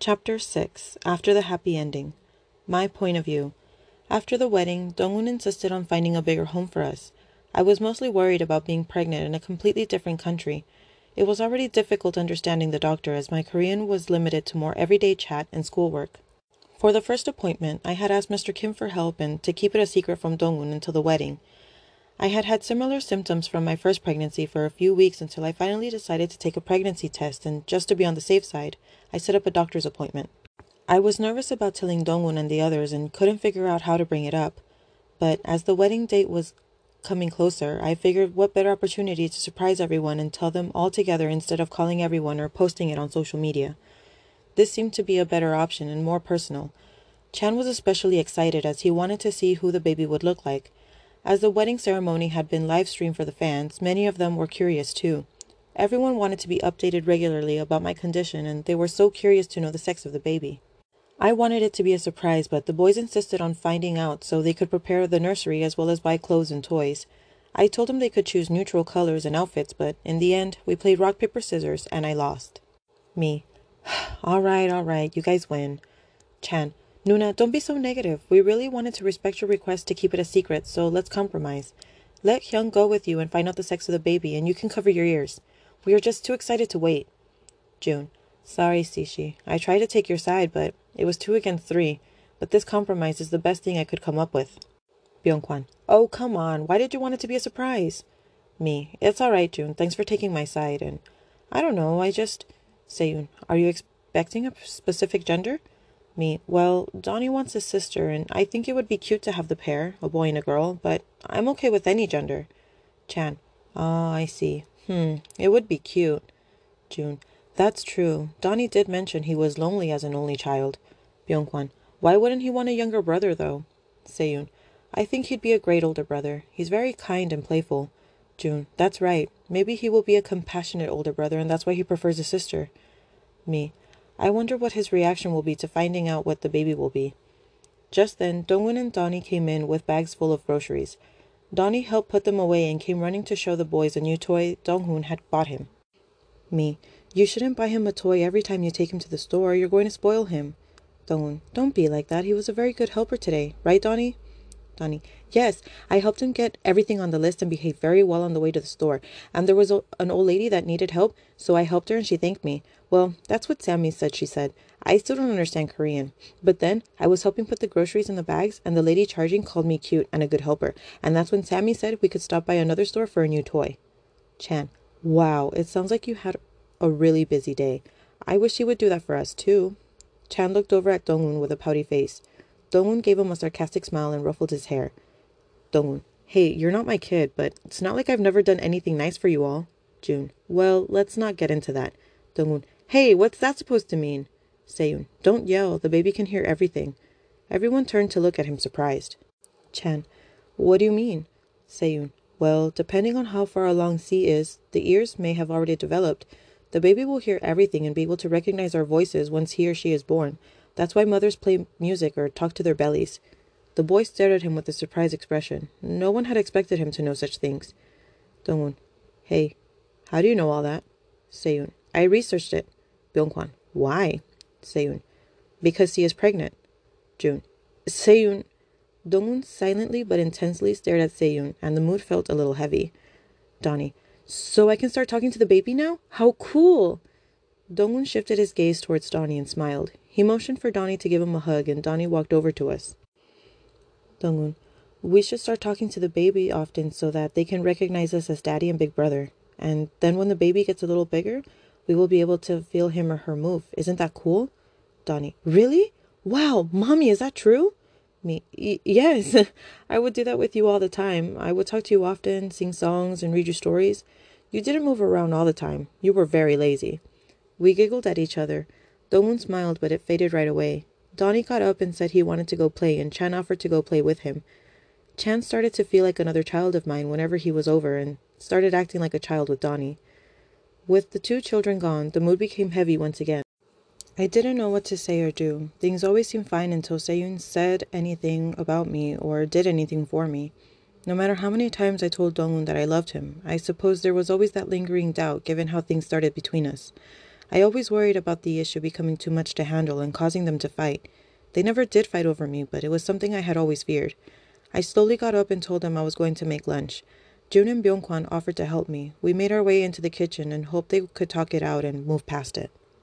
Chapter 6 After the Happy Ending My Point of View After the wedding, Dongun insisted on finding a bigger home for us. I was mostly worried about being pregnant in a completely different country. It was already difficult understanding the doctor as my Korean was limited to more everyday chat and schoolwork. For the first appointment, I had asked Mr. Kim for help and to keep it a secret from Dongun until the wedding. I had had similar symptoms from my first pregnancy for a few weeks until I finally decided to take a pregnancy test, and just to be on the safe side, I set up a doctor's appointment. I was nervous about telling Dongun and the others and couldn't figure out how to bring it up. But as the wedding date was coming closer, I figured what better opportunity to surprise everyone and tell them all together instead of calling everyone or posting it on social media. This seemed to be a better option and more personal. Chan was especially excited as he wanted to see who the baby would look like. As the wedding ceremony had been live streamed for the fans, many of them were curious too. Everyone wanted to be updated regularly about my condition, and they were so curious to know the sex of the baby. I wanted it to be a surprise, but the boys insisted on finding out so they could prepare the nursery as well as buy clothes and toys. I told them they could choose neutral colors and outfits, but in the end, we played rock, paper, scissors, and I lost. Me. all right, all right, you guys win. Chan. Nuna, don't be so negative. We really wanted to respect your request to keep it a secret, so let's compromise. Let Hyung go with you and find out the sex of the baby, and you can cover your ears. We are just too excited to wait. June. Sorry, Sishi. I tried to take your side, but it was two against three. But this compromise is the best thing I could come up with. Byungkwan. Oh, come on. Why did you want it to be a surprise? Me. It's all right, June. Thanks for taking my side. And I don't know. I just. Seyun. Are you expecting a specific gender? Me. Well, Donnie wants a sister, and I think it would be cute to have the pair, a boy and a girl, but I'm okay with any gender. Chan. Ah, oh, I see. Hmm, it would be cute. June. That's true. Donnie did mention he was lonely as an only child. Byungkwan. Why wouldn't he want a younger brother, though? Seyun. I think he'd be a great older brother. He's very kind and playful. June. That's right. Maybe he will be a compassionate older brother, and that's why he prefers a sister. Me. I wonder what his reaction will be to finding out what the baby will be. Just then, Dongwon and Donnie came in with bags full of groceries. Donnie helped put them away and came running to show the boys a new toy Donghoon had bought him. Me. You shouldn't buy him a toy every time you take him to the store. You're going to spoil him. Donghoon. Don't be like that. He was a very good helper today. Right, Donnie? Donnie. Yes, I helped him get everything on the list and behaved very well on the way to the store. And there was a, an old lady that needed help, so I helped her and she thanked me. Well, that's what Sammy said she said. I still don't understand Korean. But then I was helping put the groceries in the bags, and the lady charging called me cute and a good helper. And that's when Sammy said we could stop by another store for a new toy. Chan. Wow, it sounds like you had a really busy day. I wish you would do that for us, too. Chan looked over at Dongun with a pouty face. Dongun gave him a sarcastic smile and ruffled his hair. Dongun. Hey, you're not my kid, but it's not like I've never done anything nice for you all. June. Well, let's not get into that. Dongun. Hey, what's that supposed to mean? Seyun. Don't yell. The baby can hear everything. Everyone turned to look at him surprised. Chan. What do you mean? Seyun. Well, depending on how far along C is, the ears may have already developed. The baby will hear everything and be able to recognize our voices once he or she is born. That's why mothers play music or talk to their bellies. The boy stared at him with a surprised expression. No one had expected him to know such things. Dongwon. Hey, how do you know all that? Seyun. I researched it. Byungkwan. Why? Seyun. Because he is pregnant. June. Seyun. Dongwon silently but intensely stared at Seyun, and the mood felt a little heavy. Donnie. So I can start talking to the baby now? How cool! Dongwon shifted his gaze towards Donnie and smiled. He motioned for Donnie to give him a hug, and Donnie walked over to us. Dongun, we should start talking to the baby often so that they can recognize us as daddy and big brother. And then when the baby gets a little bigger, we will be able to feel him or her move. Isn't that cool? Donnie, really? Wow, mommy, is that true? Me, yes. I would do that with you all the time. I would talk to you often, sing songs, and read you stories. You didn't move around all the time. You were very lazy. We giggled at each other. Dongwon smiled, but it faded right away. Donnie got up and said he wanted to go play, and Chan offered to go play with him. Chan started to feel like another child of mine whenever he was over, and started acting like a child with Donnie. With the two children gone, the mood became heavy once again. I didn't know what to say or do. Things always seemed fine until Seyun said anything about me or did anything for me. No matter how many times I told Dongun that I loved him, I suppose there was always that lingering doubt given how things started between us. I always worried about the issue becoming too much to handle and causing them to fight. They never did fight over me, but it was something I had always feared. I slowly got up and told them I was going to make lunch. June and Byungkwan offered to help me. We made our way into the kitchen and hoped they could talk it out and move past it.